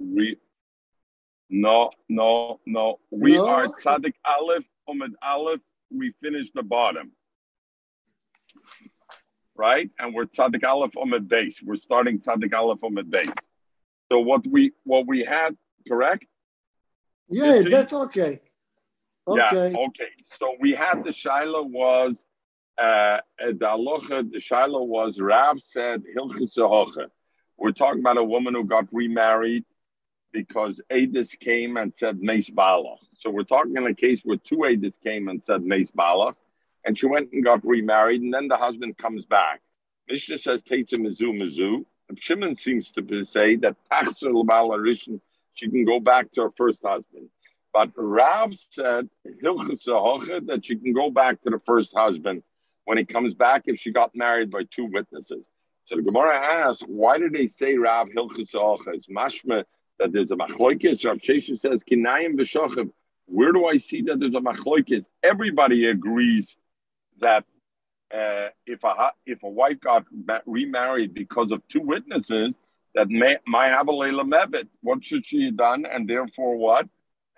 We no, no, no. We No? are Tzadik Aleph, Umad Aleph. We finish the bottom. Right? And we're Tzadik Aleph Umad base. We're starting Tzadik Aleph Umad base. So what we what we had, correct? Yeah, that's okay. Okay. Yeah, okay. So we had the Shiloh was uh the the Shiloh was Rav said Hilchis. We're talking about a woman who got remarried because Adis came and said Nes Balach. So we're talking in a case where two Adis came and said Nes Balach, and she went and got remarried, and then the husband comes back. Mishnah says Teitza Mizu Mizu. Shimon seems to say that Tachsir Arishin, she can go back to her first husband. But Rav said that she can go back to the first husband when he comes back if she got married by two witnesses. So the Gemara asks, why did they say Rav Hilchas Hoche? It's mashma that there's a machloikis. Rav Shesha says Kinayim v'shochav. Where do I see that there's a machloikis? Everybody agrees that uh, if a if a wife got remarried because of two witnesses, that may have a leila mebit. What should she have done? And therefore what?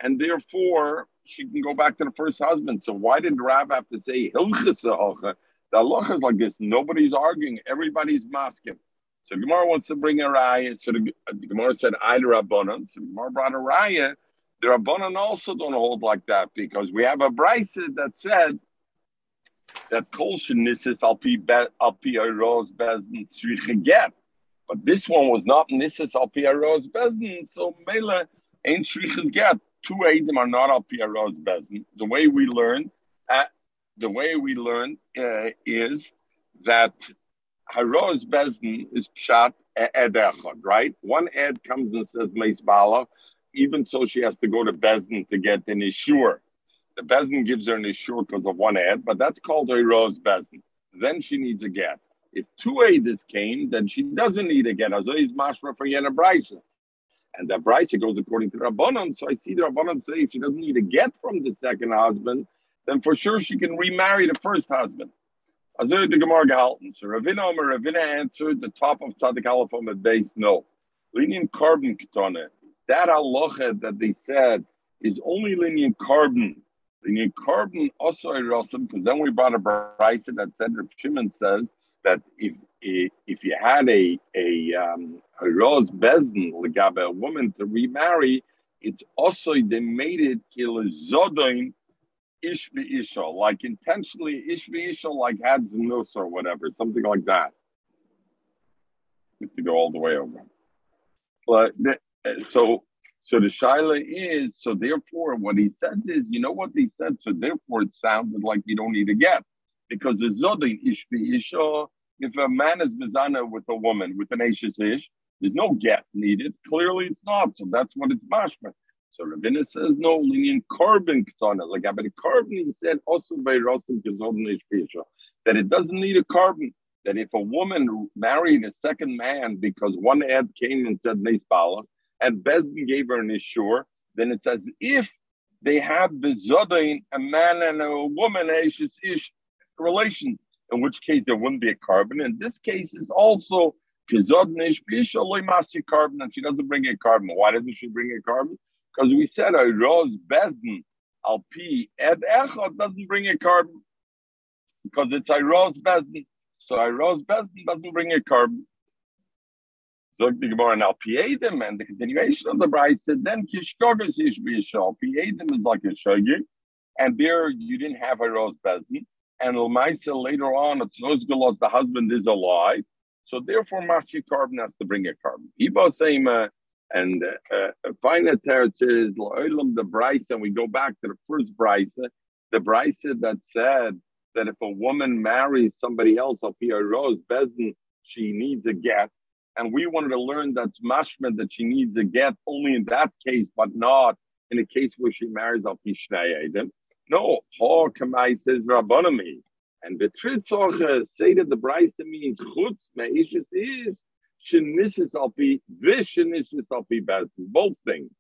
And therefore she can go back to the first husband. So why did Rav have to say hilchas hocha? The halacha is like this. Nobody's arguing. Everybody's masking. So Gemara wants to bring a raya. So the, the Gemara said, "I the rabbanon." So Gemara brought a raya. The rabbanon also don't hold like that because we have a brisa that said that kol pi al pi aros bezdin tzricha. But this one was not nisses al pi aros bezdin, so mele ain't tzrichas get. Two edim are not al pi aros bezdin. The way we learn, uh, the way we learn uh, is that haros bezdin is pshat e- ed echad, right? One ed comes and says meis bala, even so she has to go to bezdin to get an ishur. The Bezdin gives her an Ishur because of one ad, but that's called rose Bezdin. Then she needs a get. If two aids came, then she doesn't need a get. Also, is mashra for Yena Brisa. And that Brisa goes according to Rabbanon. So I see the Rabbanon say if she doesn't need a get from the second husband, then for sure she can remarry the first husband. Also, the Gemara gehalten. So Ravina Omer Ravina answered the top of Tzadik Aleph on the base, no. Lenient korban ketone. That halacha that they said is only lenient korban. Lenient korban also irosum, because then we brought a brisa that Reb Shimon says that if if, you had a a um, a rose bezdin legabe a woman to remarry, it's also they made it kilizodin ish isha, like intentionally ish isha, like had znus or whatever, something like that. Have to go all the way over. But so so the shaila is so therefore what he says is you know what he said? So therefore it sounded like you don't need a get because the zodin ish if a man is mizana with a woman with an ashes ish there's no get needed. Clearly it's not. So that's what it's mashma so Ravina says no lenient korban ktana like but the korban he said also by ish isha that it doesn't need a korban that if a woman married a second man because one ad came and said Nes and Bezdin gave her an ishur, then it's as if they have the zodain, a man and a woman, ish, ish relations, in which case there wouldn't be a korban. In this case, it's also kizodnish masi korban, and she doesn't bring a korban. Why doesn't she bring a korban? Because we said a rose bezdin al ed echad doesn't bring a korban because it's a rose bezdin. So a rose bezdin doesn't bring a korban. So the Gemara now Piedim and the continuation of the bride said then Kishkogas ish b'yishal. Piedim is like a shogig, and there you didn't have a rose bezdin. And Lamaisa later on, it's Nozgalos, the husband is alive. So therefore, Masi korban has to bring a korban. Ibo Seima and uh, Fina Teretz is Lo'ilam the and we go back to the first Bryce, the Bryce that said that if a woman marries somebody else, Rose Bezdin, she needs a get. And we wanted to learn that's mashma that she needs a get only in that case, but not in a case where she marries al Pishnei No, Paul Kamai says Rabbanami. And the Tritzoche say that the Bryce means chutz me'ishis is shenissis al pi vishenissis al pi bezdin. Both things.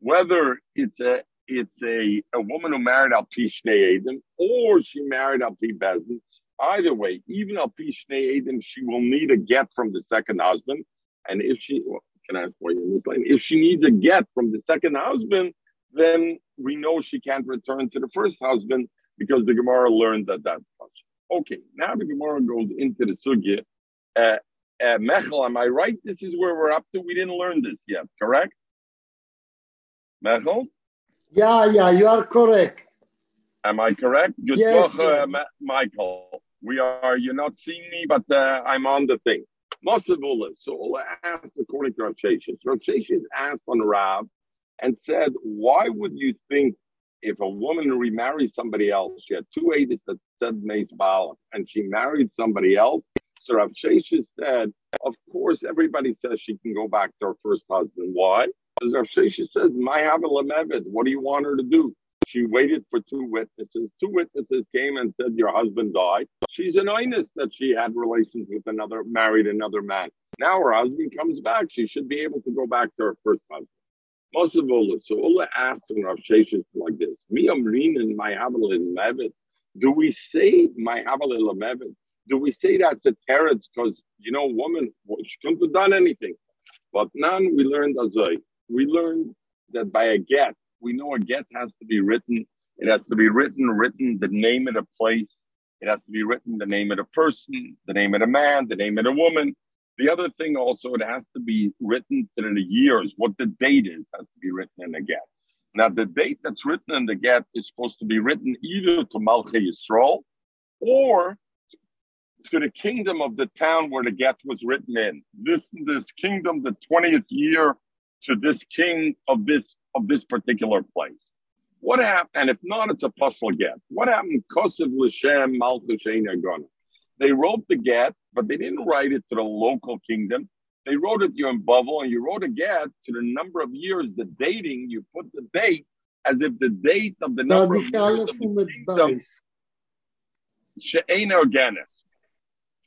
Whether it's a it's a, a woman who married al Pishnei or she married al pi bezdin, Either way, even al Pishnei Edom, she will need a get from the second husband. And if she, can I why you? If she needs a get from the second husband, then we know she can't return to the first husband because the Gemara learned that that's. Okay, now the Gemara goes into the sugya. Uh, uh, Mechel, am I right? This is where we're up to. We didn't learn this yet, correct? Mechel? Yeah, yeah, you are correct. Am I correct? Good yes, talk, uh, yes. Michael. We are, you're not seeing me, but uh, I'm on the thing. Masavula. So Allah asked according to Rav Sheshes. Rav Sheshes asked on Rav and said, why would you think if a woman remarries somebody else, she had two aidis that said Meis Baal, and she married somebody else, so Rav Sheshes said, of course, everybody says she can go back to her first husband. Why? Because Rav Sheshes says, my Mevid, what do you want her to do? She waited for two witnesses. Two witnesses came and said, Your husband died. She's an honest that she had relations with another, married another man. Now her husband comes back. She should be able to go back to her first husband. Most of all, so Allah asks in Rav Sheshes like this: Mi amrin and my mevet. Do we say my mevet? Do we say that a parents? because you know, woman she couldn't have done anything? But none. We learned azay. We learned that by a get, we know a get has to be written. It has to be written, written the name of the place. It has to be written the name of the person, the name of the man, the name of the woman. The other thing also, it has to be written to the years, what the date is, has to be written in the get. Now, the date that's written in the get is supposed to be written either to Malchei Yisrael or to the kingdom of the town where the get was written in. This this kingdom, the 20th year to this king of this of this particular place. What happened? And if not, it's a puzzle get. What happened? Kosev L'Shem Malchus Agona. They wrote the get, but they didn't write it to the local kingdom. They wrote it you in Bavel, and you wrote a get to the number of years, the dating. You put the date as if the date of the number of years of the kingdom. Organis.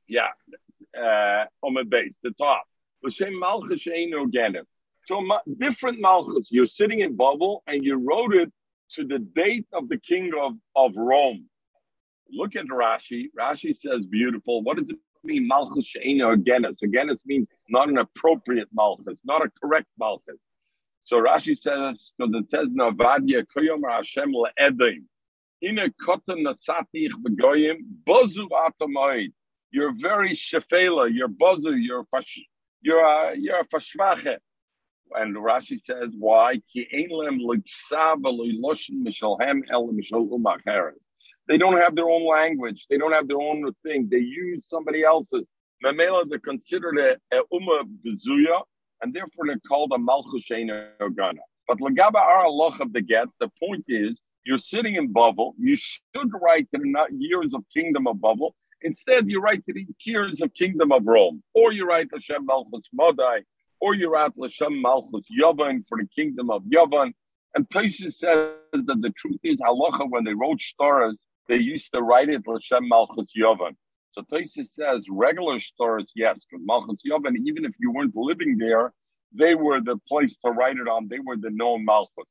Yeah, uh, on the base, the top. Malchus. So different malchus. You're sitting in Bavel and you wrote it to the date of the king of, of Rome. Look at Rashi. Rashi says beautiful. What does it mean? Malchus she'ena agenis. Agenis means not an appropriate malchus, not a correct malchus. So Rashi says, because it says Navadia Koyom Hashem le'edim. Ina kotan nasati begoyim bozu atamoid. You're very shefela. You're bozu. You're fash, you're a, you're a fashvache. And Rashi says, why? They don't have their own language. They don't have their own thing. They use somebody else's. Memela, they're considered a, a Umma Bezuya, and therefore they're called a Malchushein Gana. But Lagaba are Allah of the get. The point is, you're sitting in Bavel. You should write the years of kingdom of Bavel. Instead, you write to the years of kingdom of Rome, or you write Hashem Malchus Modai, or you write at Lashem Malchus Yavan for the kingdom of Yavan. And Taisha says that the truth is halacha when they wrote stars, they used to write it Lashem Malchus Yavan. So Taisha says regular stars, yes, because Malchus Yavan, even if you weren't living there, they were the place to write it on. They were the known Malchus.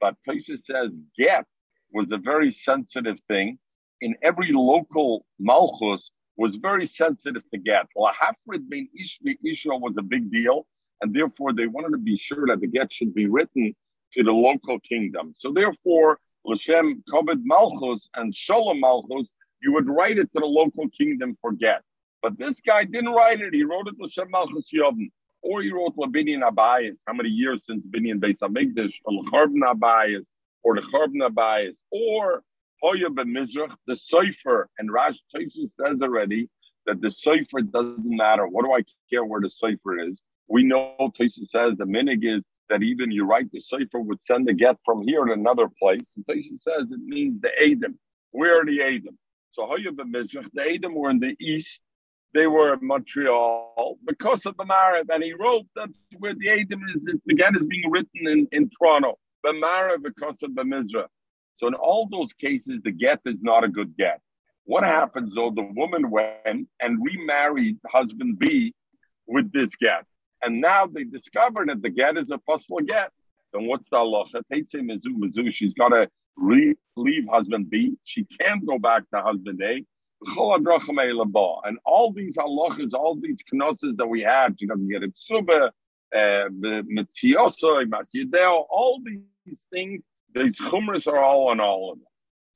But Taisha says get was a very sensitive thing. In every local Malchus was very sensitive to get. Lahafrid bin Ishmi Isha was a big deal and therefore they wanted to be sure that the get should be written to the local kingdom. So therefore, Lashem Kavod Malchus and Shalom Malchus, you would write it to the local kingdom for get. But this guy didn't write it. He wrote it Lashem Malchus Yavin. Or he wrote Labinian Abayas. How many years since Binian Beis Hamikdash? Or Lacharban Abayas. Or the Abayas. Or Hoya ben Mizrach, the Sefer. And Rash Tyson says already that the Sefer doesn't matter. What do I care where the Sefer is? We know Tosis says the minig is that even you write the Sefer would send the get from here to another place. And Tosis says it means the Adam. Where are the Adam? So Hoya Mizrach, the Adam were in the east. They were in Montreal because of the Marib. And he wrote that where the Adam is, the get is being written in, in Toronto. The Marib because of the Mizrach. So in all those cases, the get is not a good get. What happens though? The woman went and remarried husband B with this get. And now they discover that the get is a possible get. Then what's the halacha? Mizu mizu. She's got to re- leave husband B. She can't go back to husband A. And all these halachas, all these knosses that we had, she doesn't get a ksuba, uh, all these things, these chumras are all on all of them.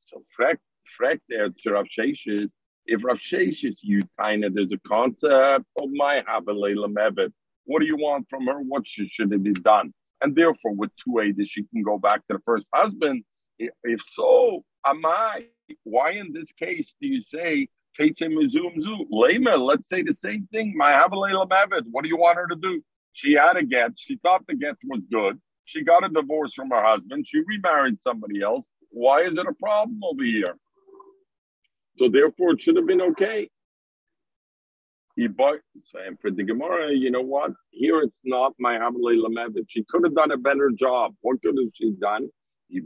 So frek, frek there uh, to Rav Sheshes, if Rav Sheshes you kind of, there's a concept of my Habelela Mevet. What do you want from her? What should, should it be done? And therefore, with two A's, she can go back to the first husband. If so, am I? Why in this case do you say Lema, let's say the same thing. My What do you want her to do? She had a get. She thought the get was good. She got a divorce from her husband. She remarried somebody else. Why is it a problem over here? So therefore, it should have been okay. Bought, and for the Gemara, you know what? Here it's not my Hamalei Lamevet. She could have done a better job. What could have she done? He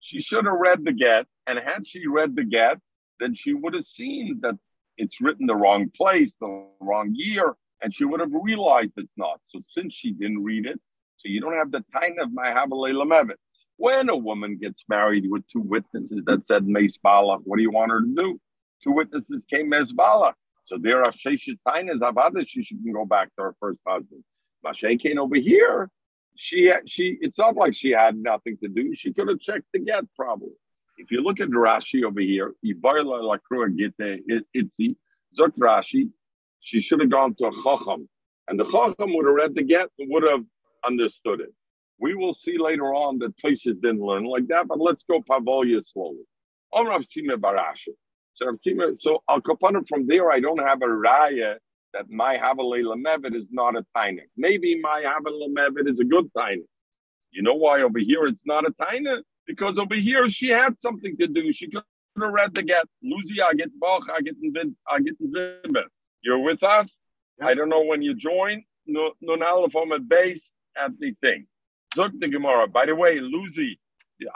She should have read the get, and had she read the get, then she would have seen that it's written the wrong place, the wrong year, and she would have realized it's not. So since she didn't read it, so you don't have the time of my Habalei Lamevet. When a woman gets married with two witnesses that said Meis what do you want her to do? Two witnesses came Meis So there are Sheshes Tainas Avada, she should go back to her first husband. Mashay came over here. She she it's not like she had nothing to do. She could have checked the get probably. If you look at Rashi over here, Ibarla Lakrua Gite Itzi, Zok Rashi, she should have gone to a Chacham. And the Chacham would have read the get and would have understood it. We will see later on that places didn't learn like that, but let's go Pavolia slowly. Om oh, Rav Shimi bar Ashi. So Rav Sime, so Al Kapanim from there, I don't have a raya that my Havalei Lamevet is not a tainik. Maybe my Havalei Lamevet is a good tainik. You know why over here it's not a tainik? Because over here she had something to do. She could have read the get. Lucy, I get Bach, I get I get Zimmer. You're with us? Yeah. I don't know when you join. No, no, now from a base at the thing. Zuk the Gemara. By the way, Lucy,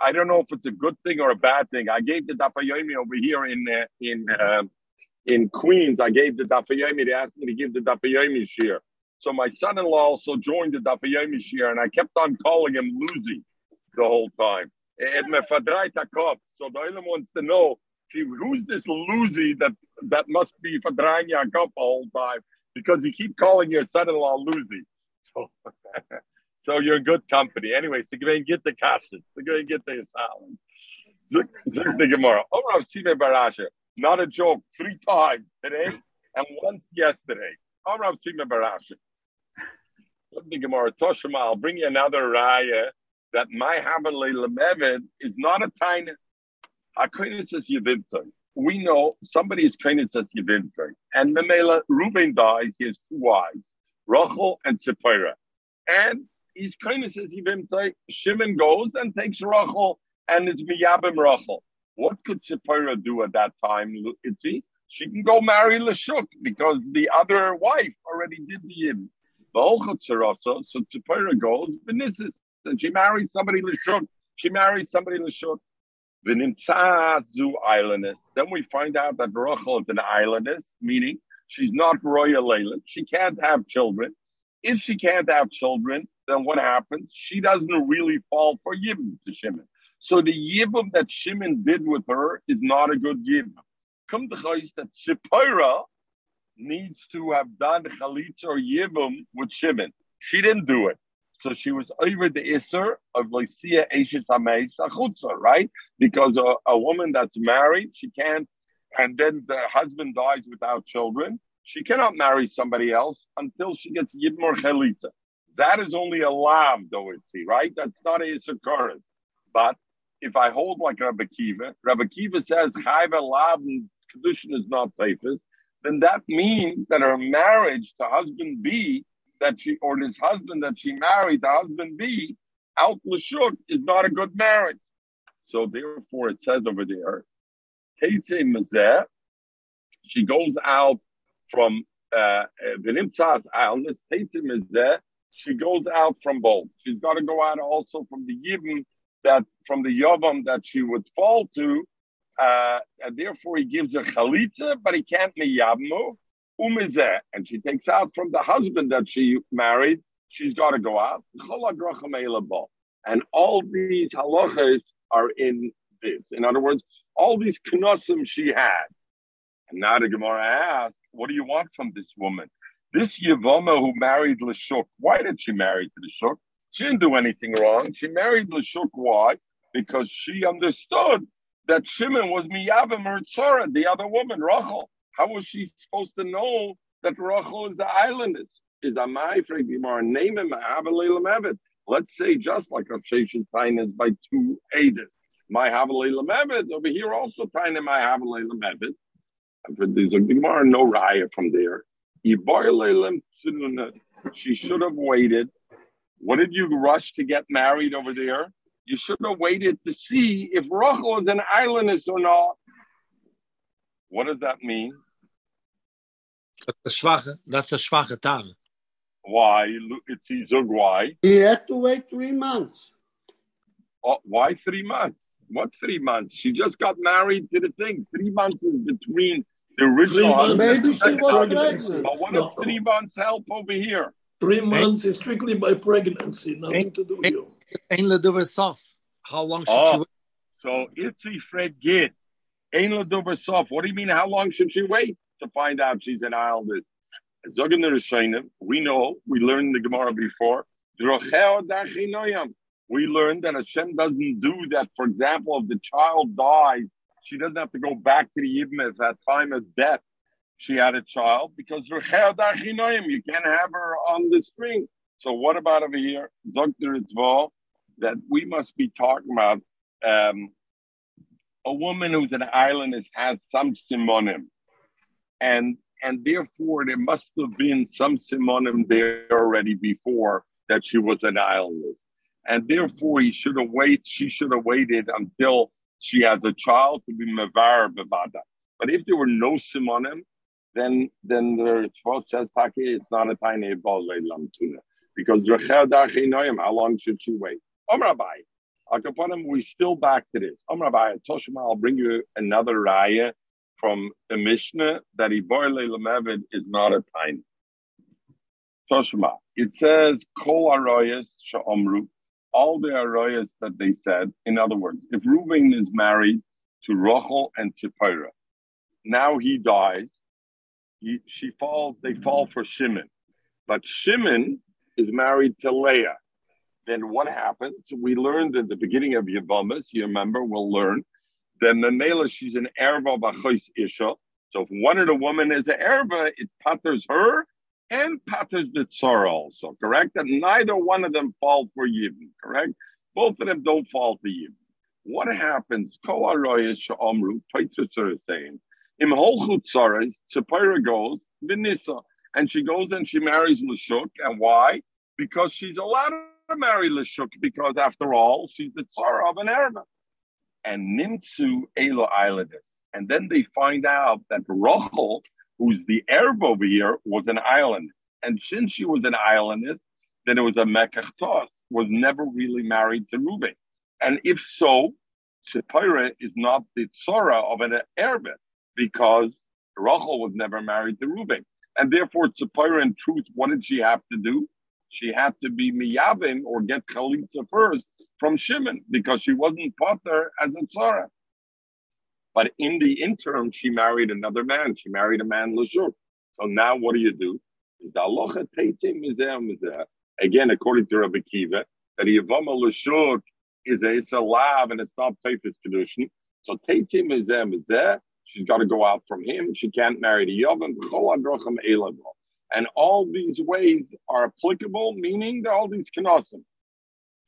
I don't know if it's a good thing or a bad thing. I gave the Daf Yomi over here in uh, in uh, in Queens. I gave the Daf Yomi. They asked me to give the Daf Yomi share. So my son-in-law also joined the Daf Yomi share, and I kept on calling him Lucy the whole time. So the Olam wants to know, see, who's this Lucy that that must be Fadrain Yaakov the whole time? Because you keep calling your son-in-law Lucy. So, so you're in good company. Anyway, so go and get the kashrus. So go and get the salad. Zuk the Gemara. Omrav Shimi bar Ashi. Not a joke. Three times today and once yesterday. Omrav Shimi bar Ashi. Zuk the Gemara. Toshima. I'll bring you another raya that my Habalei Lemevid is not a tiny. Akonis is Yevimtoi. We know somebody is as Yevimtoi. And Memela, Reuben dies, he has two wives, Rachel and Tzipora. And he's as Yevimtoi. Shimon goes and takes Rachel and it's Miyabim Rachel. What could Tzipora do at that time, Itzi? She can go marry Lashuk because the other wife already did the Yim. So Tzipora goes, Benissis and she marries somebody Lishuk. She marries somebody Lishuk. Zu islandess. Then we find out that Rachel is an islandess, meaning she's not royal Layla. She can't have children. If she can't have children, then what happens? She doesn't really fall for Yibam to Shimon. So the Yibam that Shimon did with her is not a good Yibam. Come to Chayis that Sipira needs to have done Chalitza or Yibam with Shimon. She didn't do it. So she was over the Isser of Lycia Ashes Ameis Achutza, right? Because a, a, woman that's married, she can't, and then the husband dies without children, she cannot marry somebody else until she gets Yidmor Chelitza. That is only a lav, though, it's right? That's not a Isser current. But if I hold like Rabbi Kiva, Rabbi Kiva says Chayva lav and Kedushin is not safest, then that means that her marriage to husband B that she or this husband that she married, the husband B, out l'shuk is not a good marriage. So therefore, it says over there, Mazeh, she goes out from uh, V'nimtzas islandness, Mazeh, she goes out from both. She's got to go out also from the Yibam that from the Yavam that she would fall to, uh, and therefore he gives her chalitza, but he can't miyabmu, umizeh, and she takes out from the husband that she married, she's got to go out. And all these halachas are in this. In other words, all these knossim she had. And now the Gemara asks, what do you want from this woman? This Yavama who married Lashuk, why did she marry to Lashuk? She didn't do anything wrong. She married Lashuk. Why? Because she understood that Shimon was Miyavim or Tzora, the other woman, Rachel. How was she supposed to know that Rachel is the islandess? Is a Ma'ifrek Gemara, name him Evet. Let's say just like Rav Sheshet is by two Adis. My Havalela Evet, over here also Taina my Havalela Evet. There's a Gemara, no Raya from there. She should have waited. What did you rush to get married over there? You should have waited to see if Rachel is an islandess or not. What does that mean? That's a schwache, that's a schwache time. Why? It's Zug, why? He had to wait three months. Oh, why three months? What three months? She just got married to the thing. Three months is between the original. Maybe she was pregnant. But what No. if three months help over here? Three months is strictly by pregnancy, nothing to do with you. Ein ledover sof. How long should Oh. you wait? So it's Itzi Fred Gid. Ain't Ladover Sof. What do you mean? How long should she wait to find out she's an islandess? Zogan the Rishonim, we know, we learned the Gemara before. We learned that Hashem doesn't do that. For example, if the child dies, she doesn't have to go back to the Yibam at that time of death. She had a child because. You can't have her on the string. So what about over here? Zog the Ritva, that we must be talking about um, a woman who's an islandess has some simonim, and and therefore there must have been some simonim there already before that she was an islandess, and therefore he should have waited. She should have waited until she has a child to be mevar bevada. But if there were no simonim, then then the Tzvot says Taki, it's not a tiny ball tuna because how long should she wait? Om Rabbi. Akapanim, we still back to this. Om Rabbi, Toshima, I'll bring you another raya from the Mishnah that Iboile Lamevid is not a tiny. Toshima, it says, Kol Aroyas Sha'omru, all the Aroyas that they said. In other words, if Reuven is married to Rochel and Tzipora, now he dies, he, she falls, they fall for Shimon. But Shimon is married to Leah. Then what happens? We learned at the beginning of Yavamas, you remember, we'll learn. Then the Mela, she's an Erva Bachos Isha. So if one of the women is an Erva, it patters her and patters the Tzara also, correct? And neither one of them fall for Yibn, correct? Both of them don't fall for Yibn. What happens? Ko Aroyas Sha'omru, Petrus is saying, Im Holchut Tzaras, Tzipora goes, Vinissa, and she goes and she marries Lashuk. And why? Because she's allowed to marry Lashuk, because after all, she's the Tzara of an Arab. And Nimtsu Elo Islandess. And then they find out that Rachel, who's the Arab over here, was an islandess. And since she was an islandess, then it was a Mekachtos, was never really married to Reuben. And if so, Tzipora is not the Tzora of an Arab because Rachel was never married to Reuben. And therefore, Tzipora, in truth, what did she have to do? She had to be miyavim or get chalitza first from Shimon because she wasn't potter as a tzara. But in the interim, she married another man. She married a man Lashuk. So now what do you do? Again, according to Rabbi Kiva, that Yavama Lashuk is a, it's a lav and it's not Teifis Kedushin. So teitim mizeh mizeh. She's got to go out from him. She can't marry the Yavam. And all these ways are applicable, meaning that all these kenosim.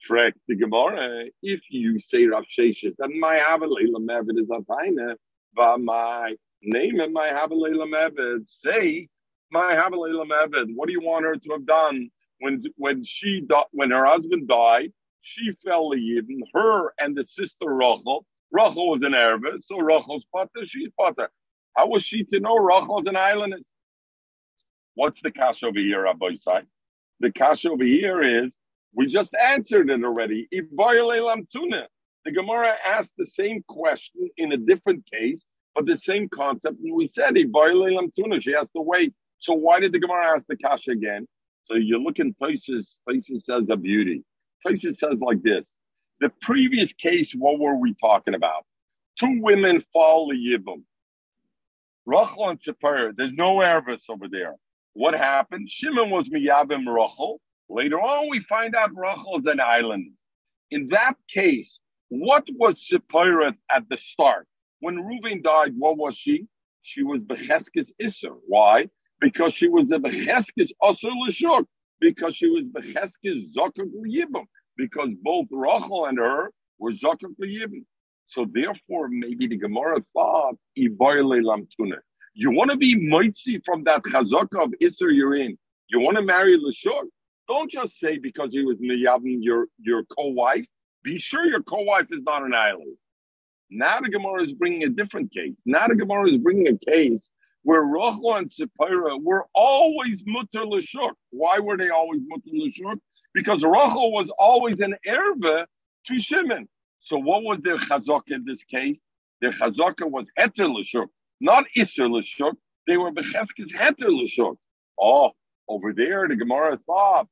Trek the Gemara, if you say Rav Sheshet, then my Havalela Mevid is a taina, but my name and my Havalela Mevid say my Havalela Mevid. What do you want her to have done when when she when her husband died? She fell to Yidden, her and the sister Rachel. Rachel was an Arab, so Rachel's potter, she's potter. How was she to know Rachel's an islandess? What's the cash over here, Rabbi Sai? The cash over here is we just answered it already. The Gemara asked the same question in a different case, but the same concept, and we said she has to wait. So why did the Gemara ask the cash again? So you look in places, places says a beauty. Places says like this. The previous case, what were we talking about? Two women fall the yibum. Rachel and Tzipor, there's no Ervis over there. What happened? Shimon was miyavim Rachel. Later on, we find out Rachel is an island. In that case, what was Sippirat at the start? When Reuven died, what was she? She was Becheskes Isser. Why? Because she was a Becheskes Asr Lashuk. Because she was Becheskes Zakak Yibam. Because both Rachel and her were Zakak Yibam. So therefore, maybe the Gemara thought, You want to be mitzi from that chazaka of Isser you're in. You want to marry Lashuk? Don't just say because he was Miyavim, your, your co-wife. Be sure your co-wife is not an island. Now the Gemara is bringing a different case. Now the Gemara is bringing a case where Rachel and Sipira were always mutter l'shuk. Why were they always mutter l'shuk? Because Rachel was always an erva to Shimon. So what was their chazaka in this case? Their chazaka was heter l'shuk, not iser l'shuk. They were becheskes heter l'shuk. Oh, over there the Gemara thought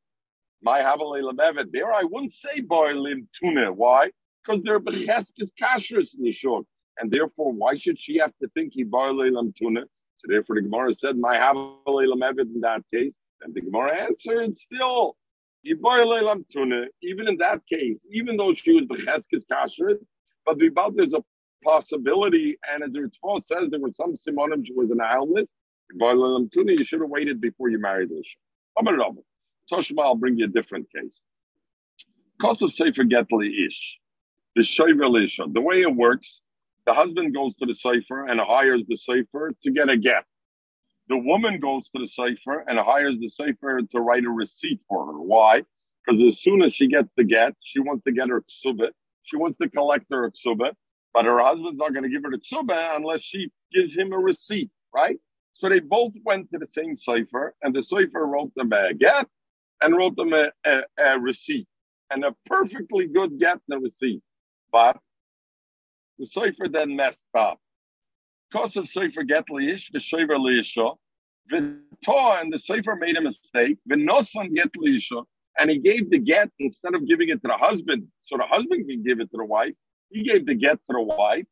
my Havalei Lemevet. There I wouldn't say boilim tuna. Why? Because they're becheskes kashrus nishuk. And therefore, why should she have to think he boilim tuna? So therefore the Gemara said, my Havalei Lemevet in that case. And the Gemara answered still, even in that case, even though she was becheskes kashrus, but about there's a possibility, and as the Ritva says, there was some simonim she was an islandless. You should have waited before you married Lisha. Toshma, I'll bring you a different case. Cost of Sefer Getli Ish. The Shoiver Lisha. The way it works, the husband goes to the Sefer and hires the Sefer to get a get. The woman goes to the Sefer and hires the Sefer to write a receipt for her. Why? Because as soon as she gets the get, she wants to get her ksubah. She wants to collect her ksubah, but her husband's not going to give her the ksubah unless she gives him a receipt, right? So they both went to the same Sefer, and the Sefer wrote them a get, and wrote them a, a, a receipt and a perfectly good and receipt. But the Sefer then messed up. Because of Sefer get liish, the Sefer liisha, V'tor, and the Sefer made a mistake, V'nosan get liisha, and he gave the get instead of giving it to the husband, so the husband can give it to the wife. He gave the get to the wife.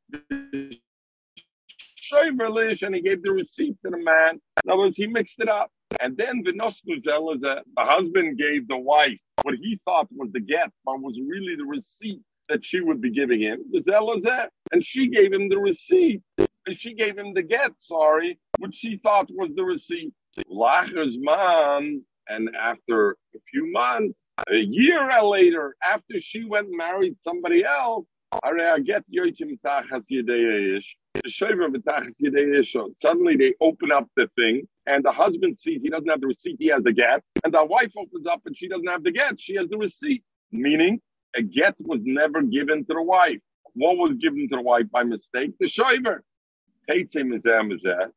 Shoiver and he gave the receipt to the man. In other words, he mixed it up. And then the Nosnuzel is that uh, the husband gave the wife what he thought was the gift, but was really the receipt that she would be giving him. Zelazet. And she gave him the receipt. And she gave him the get, sorry, which she thought was the receipt. Lacher's mom, and after a few months, a year later, after she went and married somebody else, I get Suddenly they open up the thing, and the husband sees he doesn't have the receipt, he has the get, and the wife opens up and she doesn't have the get, she has the receipt. Meaning, a get was never given to the wife. What was given to the wife by mistake? The shoiver.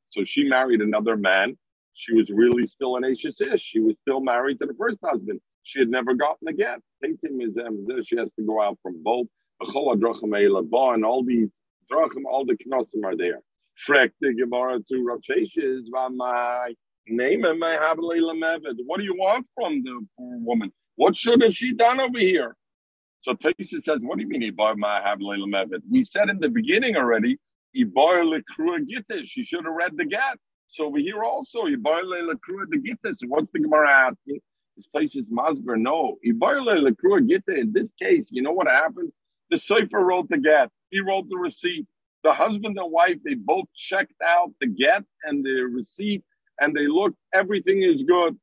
So she married another man. She was really still an Ashes She was still married to the first husband. She had never gotten a get. She has to go out from both. And all these drachim, all the knosim are there. Frek the Gemara to Rav Sheshes, my name and my Habalei Mevid. What do you want from the poor woman? What should have she done over here? So Taisa says, what do you mean bought my Habalei Mevid? We said in the beginning already, bought Lekrua Gitte. She should have read the get. So over here also, bought Lekrua the Gitte. So what's the Gemara asking? This place is Masber. No, bought Lekrua Gitte. In this case, you know what happened? The Sefer wrote the get. He wrote the receipt. The husband and wife, they both checked out the get and the receipt and they looked, everything is good.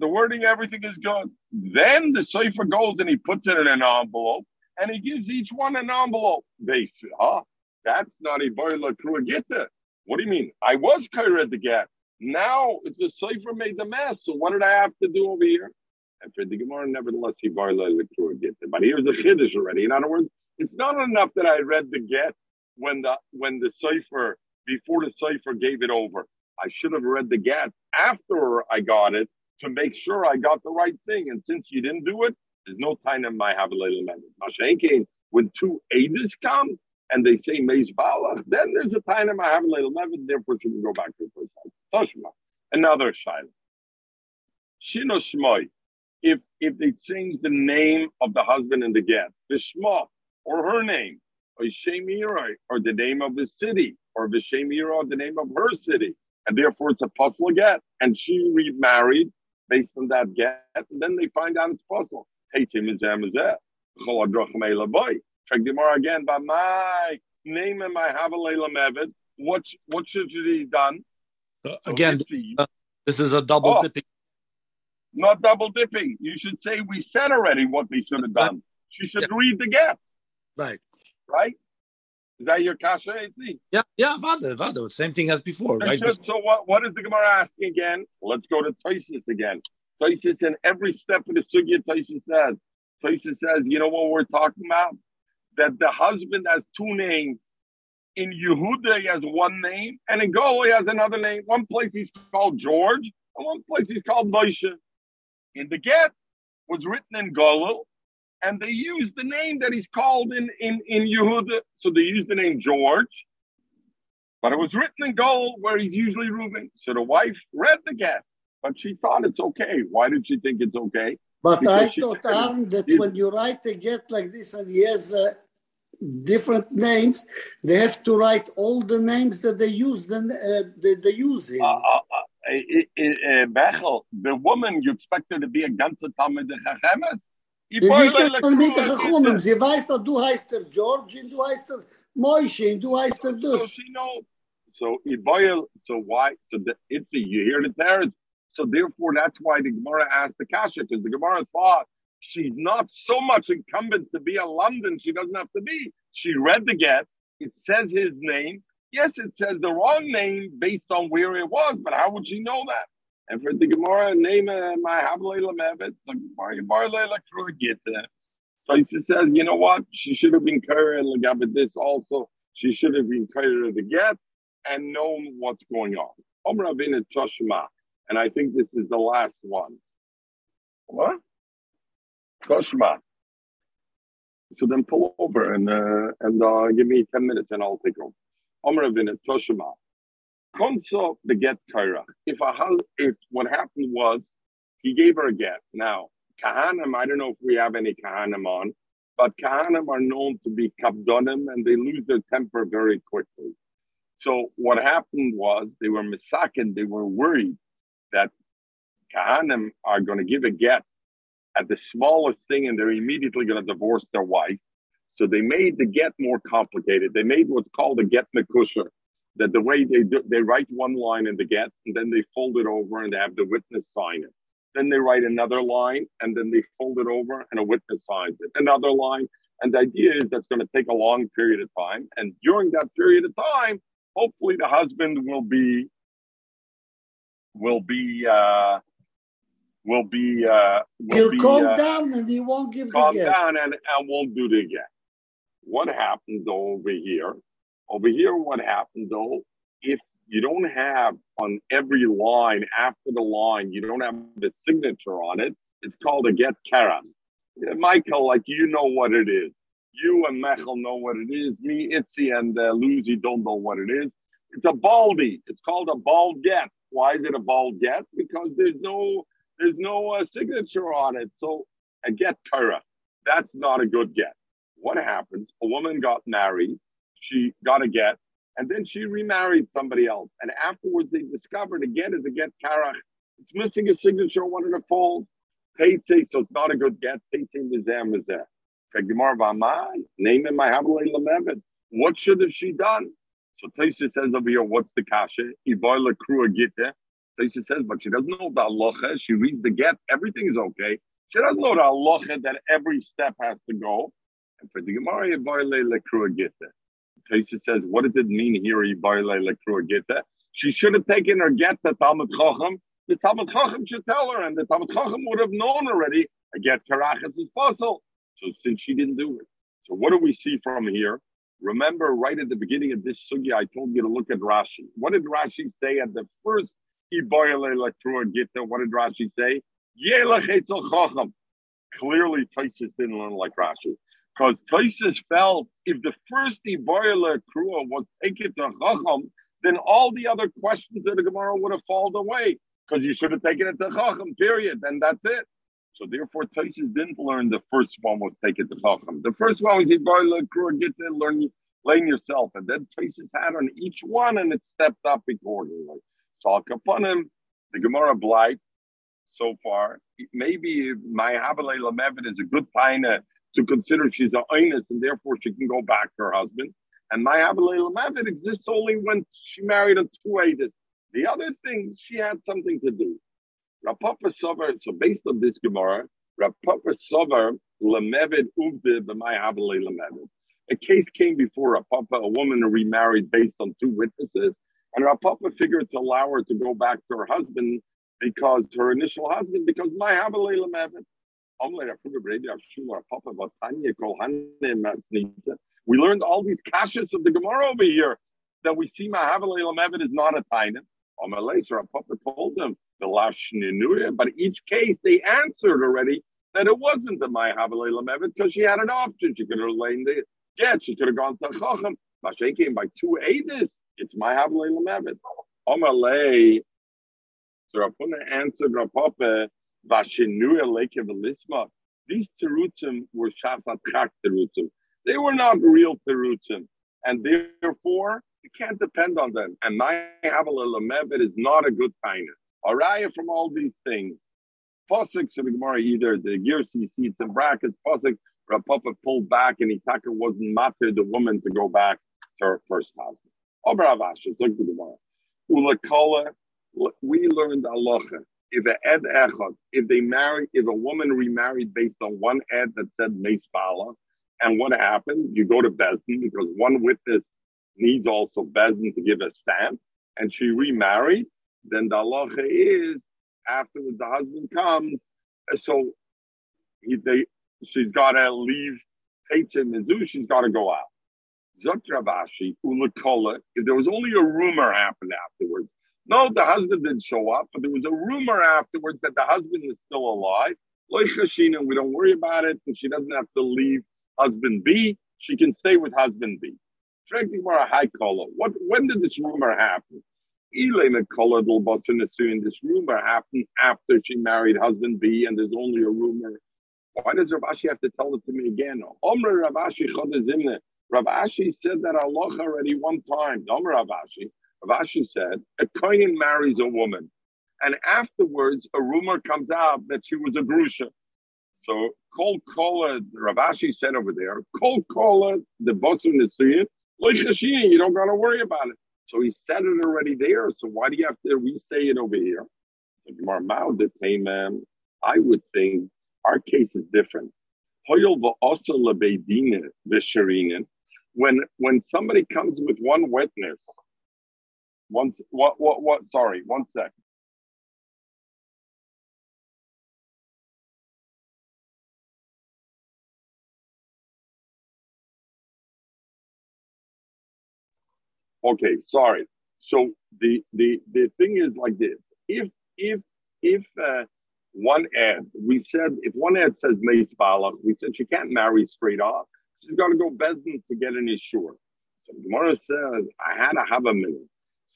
The wording, everything is good. Then the Sefer goes and he puts it in an envelope and he gives each one an envelope. They say, huh, that's not a boiler Kruagita. What do you mean? I was at the get. Now it's the Sefer made the mess. So what did I have to do over here? And for the Gemara, nevertheless, he boiler the Kruagita. But here's the Kiddush already. In other words, it's not enough that I read the get when the when the cipher before the cipher gave it over. I should have read the get after I got it to make sure I got the right thing. And since you didn't do it, there's no time in my little amendment. Mashenkin, when two Adas come and they say Meis Balach, then there's a time in my little amendment, therefore should go back to the first time. Another Shiloh. Shino Shmoy. If if they change the name of the husband in the get, the Shma, or her name, or Shemira, or the name of the city, or Vishemira, or the name of her city. and therefore it's a puzzle get. And she remarried based on that get, and then they find out it's puzzle. Hey, Tim is there, is there? Check the more again, By my name and my Havalela Mevid. What what should he done? Uh, again, uh, this is a double Oh. dipping. Not double dipping. You should say we said already what we should have done. She should read the get, Right. right? Is that your kasha? Yeah, yeah, Vada, Vada. Same thing as before, right? just- so what, what is the Gemara asking again? Let's go to Toisus again. Toisus in every step of the sugya, Toisus says, Toisus says, you know what we're talking about? That the husband has two names. In Yehuda, he has one name, and in Gola, he has another name. One place he's called George, and one place he's called Moshe. In the get was written in Gola, and they used the name that he's called in, in, in Yehuda. So they used the name George, but it was written in gold where he's usually Reuben. So the wife read the get, but she thought it's okay. Why did she think it's okay? But Because I thought, Aaron, that when you write a get like this and he has uh, different names, they have to write all the names that they use. Then uh, they, they use him. Uh, uh, uh, uh, uh, Bechel, the woman, you expect her to be a ganze Talmud Chachemes? Die ist nicht mal mit der Chachumim. Sie weiß doch, du heißt der George und du heißt der Moishe und du heißt der So das. she knows. So so why? So the Itzi, you hear the teretz. So therefore, that's why the Gemara asked the kasha because the Gemara thought she's not so much incumbent to be a London. She doesn't have to be. She read the get. It says his name. Yes, it says the wrong name based on where it was, but how would she know that? And for the Gemara, name my Havlela Mevet, the Gemara Krua Gitta. So he says, you know what? She should have been carried with this also. She should have been carried the get and known what's going on. Omer Avinu Toshma. And I think this is the last one. What? Toshma. So then pull over and uh, and uh, give me 10 minutes and I'll take over. Omer Avinu Toshma. Konso the get kaira. If a hus- if what happened was he gave her a get. Now, Kahanim, I don't know if we have any Kahanim on, but Kahanim are known to be kabdonim and they lose their temper very quickly. So what happened was they were misakin, they were worried that Kahanim are going to give a get at the smallest thing and they're immediately going to divorce their wife. So they made the get more complicated. They made what's called a get mekusher, that the way they do, they write one line in the get and then they fold it over and they have the witness sign it. Then they write another line and then they fold it over and a witness signs it. Another line. And the idea is that's going to take a long period of time. And during that period of time, hopefully the husband will be will be uh will be uh will He'll be, calm uh, down and he won't give the calm get. down and, and won't do it again. What happens over here? Over here, what happens though, if you don't have on every line after the line, you don't have the signature on it, it's called a get kara. Michael, like you know what it is. You and Mechel know what it is. Me, Itzi, and uh, Lucy don't know what it is. It's a baldy. It's called a bald get. Why is it a bald get? Because there's no there's no uh, signature on it. So a get kara, that's not a good get. What happens? A woman got married. She got a get, and then she remarried somebody else. And afterwards, they discovered a get is a get kara. It's missing a signature on one of the folds. Teitze, so it's not a good get. Teitze mizeh mizeh. Gemara v'amai, name in my Habalei Lamevet. What should have she done? So Taisha says over here, what's the kasha? Iboila krua gite. Taisha says, but she doesn't know the halacha. She reads the get. Everything is okay. She doesn't know the halacha that every step has to go. And for the Gemara, Iboila krua gite. Taisha says, what does it mean here, Iboila krua gite? She should have taken her get to Talmud Chacham. The Talmud Chacham should tell her, and the Talmud Chacham would have known already. A get karachas is possible. So since she didn't do it, so what do we see from here? Remember, right at the beginning of this sugya, I told you to look at Rashi. What did Rashi say at the first Iboyle Gita? What did Rashi say? Clearly, Taisus didn't learn like Rashi. Because Taisus felt if the first Iboyle Krua was taken to Chacham, then all the other questions of the Gemara would have fallen away. Because you should have taken it to Chacham, period. And that's it. So therefore, Taisus didn't learn the first one was taken to Chacham. The first one was Iboyle Krua Gita, learn, learn yourself. And then Taisus had on each one and it stepped up accordingly. talk upon him. The Gemara blight so far. Maybe my Habalei Lamevin is a good taina to consider she's a oinus and therefore she can go back to her husband. And my Habalei Lamevin exists only when she married a two The other things she had something to do. Rapapa Sover, so based on this Gemara, Rapapa Sover Lamevid Uvde b'may Habalei Lamevin. A case came before Rapapa, a woman who remarried based on two witnesses, and Rapapa figured to allow her to go back to her husband because her initial husband, because my Habalela Mavin. We learned all these kashas of the Gemara over here that we see Mahavalel Mevin is not a tainim. Our Papa told them the Lashninuya, but each case they answered already that it wasn't the Mahavalel Mevin because she had an option. She could have lain the get, she could have gone to Chacham. Mashay came by two Adis. It's Mahavalel Mevin. Amalei so Rapuna answered Rapapa, These terutzim were Shafat Chak terutzim. They were not real terutzim. And therefore, you can't depend on them. And my Avalalamevet is not a good kind. Araya from all these things. So the Gemara either the gears you see it's in brackets. Pasuk, Rapapa pulled back and Itaka wasn't matter the woman to go back to her first husband. Obravash, look at Gemara. Ulakala we learned halacha. If a ed echad, if they marry, if a woman remarried based on one ed that said meis bala, and what happened? You go to Bezdin because one witness needs also Bezdin to give a stamp, and she remarried. Then the halacha is after the husband comes, so he, they, she's got to leave Peitzim Mizu, she's got to go out. Zakravashi, Ulakola, if there was only a rumor happened afterwards, no, the husband didn't show up, but there was a rumor afterwards that the husband is still alive. We don't worry about it, and she doesn't have to leave husband B. She can stay with husband B. high color. What when did this rumor happen? Elena colored and this rumor happened after she married husband B, and there's only a rumor. Why does Rav Ashi have to tell it to me again? Rav Ashi said that Allah already one time. Rav Ashi. Rav Ashi said, a kohen marries a woman, and afterwards a rumor comes out that she was a grusha. So Kol Kola, Rav Ashi said over there, Kol Kola, the Bosu Nisuyin, you don't got to worry about it. So he said it already there. So why do you have to re-say it over here? I would think our case is different. When when somebody comes with one witness one, what, what, what? Sorry, one sec. Okay, sorry. So the the the thing is like this: if if if uh, one ad, we said if one ad says Mace we said she can't marry straight off. She's got to go Bezdin to get an issue. So Gemara says, I had to have a minute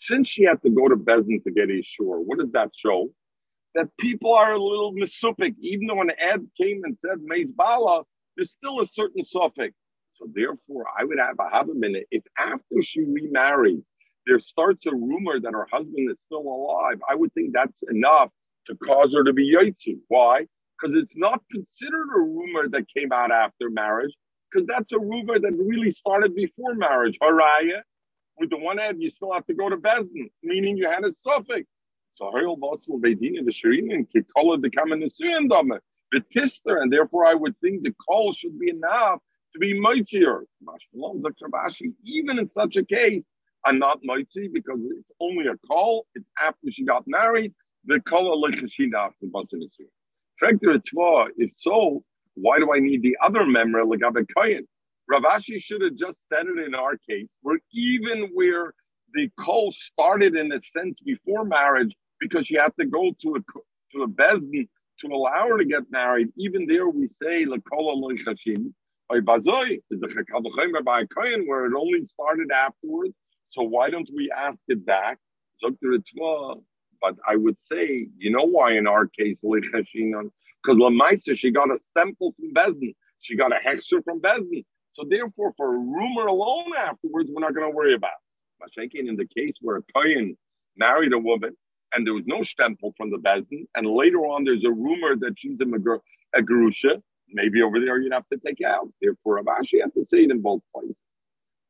since she had to go to Bezdin to get Ishur, what does that show? That people are a little misupik, even though an ad came and said Meis Bala, there's still a certain suffix. So therefore, I would have a have a minute. If after she remarried, there starts a rumor that her husband is still alive, I would think that's enough to cause her to be yotzi. Why? Because it's not considered a rumor that came out after marriage, because that's a rumor that really started before marriage. Haraya, with the one ad, you still have to go to Bezdin, meaning you had a suffix. So Hayol Basel Beidin the could call it the Kamenasuyan the Tister, and therefore I would think the call should be enough to be mightier. Even in such a case, I'm not mighty because it's only a call. It's after she got married. The call of after Basel If so, why do I need the other memory like Abed Kayan? Rav Ashi should have just said it in our case, where even where the call started in a sense before marriage, because she had to go to a to a bezdin to allow her to get married. Even there, we say lekola loichashim bazoi is the by kohen, where it only started afterwards. So why don't we ask it back? But I would say, you know why in our case loichashim because Lamaisa she got a stempel from bezdin, she got a hexer from bezdin. So therefore, for a rumor alone afterwards, we're not going to worry about. Mashenkin in the case where a kohen married a woman and there was no stempel from the Bezdin, and later on there's a rumor that she's a, Magur, a Gerusha, maybe over there you'd have to take out. Therefore, Avashi have to say it in both places.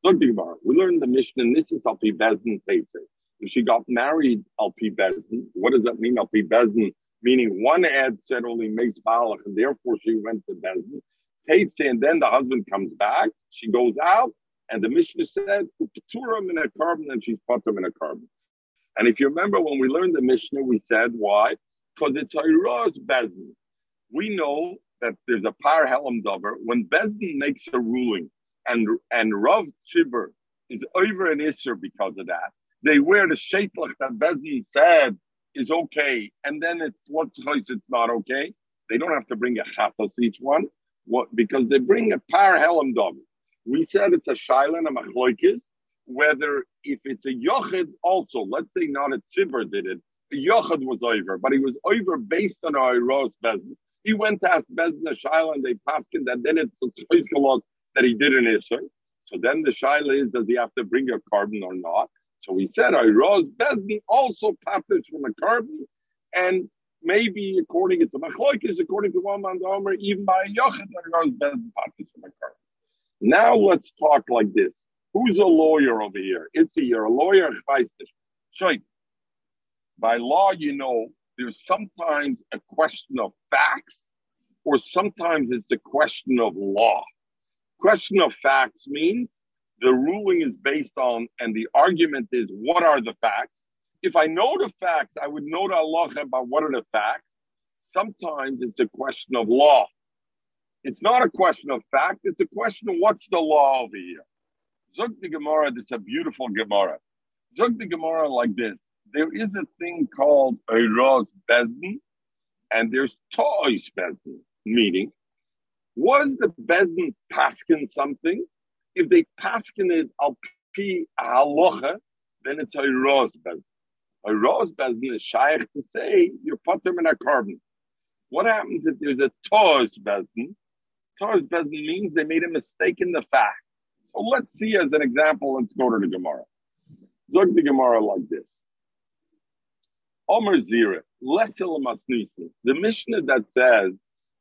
Look, we learned the mission, and this is Alpi Bezdin Teitzer. If she got married Alpi Bezdin, what does that mean, Alpi Bezdin? Meaning one ad said only makes Balach, and therefore she went to Bezdin. Teitzer, and then the husband comes back, she goes out, and the Mishnah said, Paturim in a korban, and she's Patum in a korban. And if you remember when we learned the Mishnah, we said, why? Because it's Hiraz Bezdin. We know that there's a par helam dover. When Bezdin makes a ruling and and Rav Tzibur is over an Isser because of that, they wear the shaitlach that Bezdin said is okay, and then it's what's it's not okay. They don't have to bring a chatos each one, what because they bring a par helam dover. We said it's a shailan a machloikis, whether if it's a yochid also, let's say not a tzibur did it, a yochid was over, but he was over based on our Rosh Bezdin. He went to ask Bezdin a shaila and they passed him that then it's a that he did an issue. So then the shaila is, does he have to bring a korban or not? So we said our Rosh Bezdin also passes from a korban and maybe according to Machloikis, according to one man Omer, even by a passes from a korban. Now let's talk like this. Who's a lawyer over here? It's a, you're a lawyer. By law, you know, there's sometimes a question of facts, or sometimes it's a question of law. Question of facts means the ruling is based on, and the argument is, what are the facts? If I know the facts, I would know the Allah about what are the facts. Sometimes it's a question of law. It's not a question of fact, it's a question of what's the law over here. Zug the Gemara, this is a beautiful Gemara. Zug the Gemara like this. There is a thing called Eiraz Bezdin, and there's Toys Bezdin, meaning, was the Bezdin paskin something? If they paskin it al pi halacha, then it's Eiraz Bezdin. Eiraz Bezdin is shaykh to say you're putting in a korban. What happens if there's a Toys Bezdin? Toys Bezdin means they made a mistake in the fact. So let's see as an example, let's go to the Gemara. Zog the Gemara like this. Omer Zira, the Mishnah that says,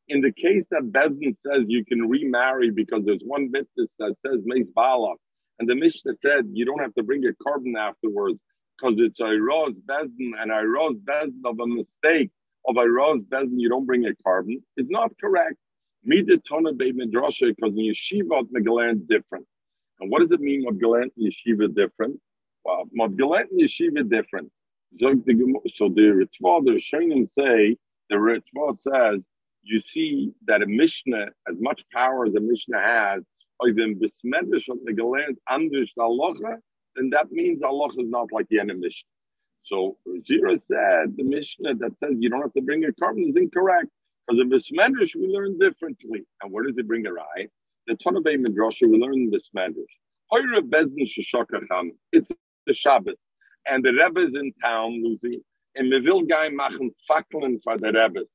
in the case that Bezdin says you can remarry because there's one mitzvah that says Meis Balak, and the Mishnah said you don't have to bring a korban afterwards because it's a Roz Bezdin and a Roz Bezdin of a mistake of a Roz Bezdin, you don't bring a korban, is not correct. Mida Tona Beit Midrasha, because in Yeshiva, Megalan different. And what does it mean Madgalant and Yeshiva different? Well, Madgalant and Yeshiva different. So the Ritva, the Rishonim say, the Ritva says, you see that a Mishnah, as much power as a Mishnah has, even besmedish of the galant anders halacha, then that means Allah is not like the Mishnah. So Zira said the Mishnah that says you don't have to bring a korban is incorrect because in besmedish we learn differently. And where does it bring a right? the Tonabay Midrasha, we learn Shashakacham. It's the Shabbos. And the Rebbe is in town, Lucy, and guy machen fackeln for the Rebbe.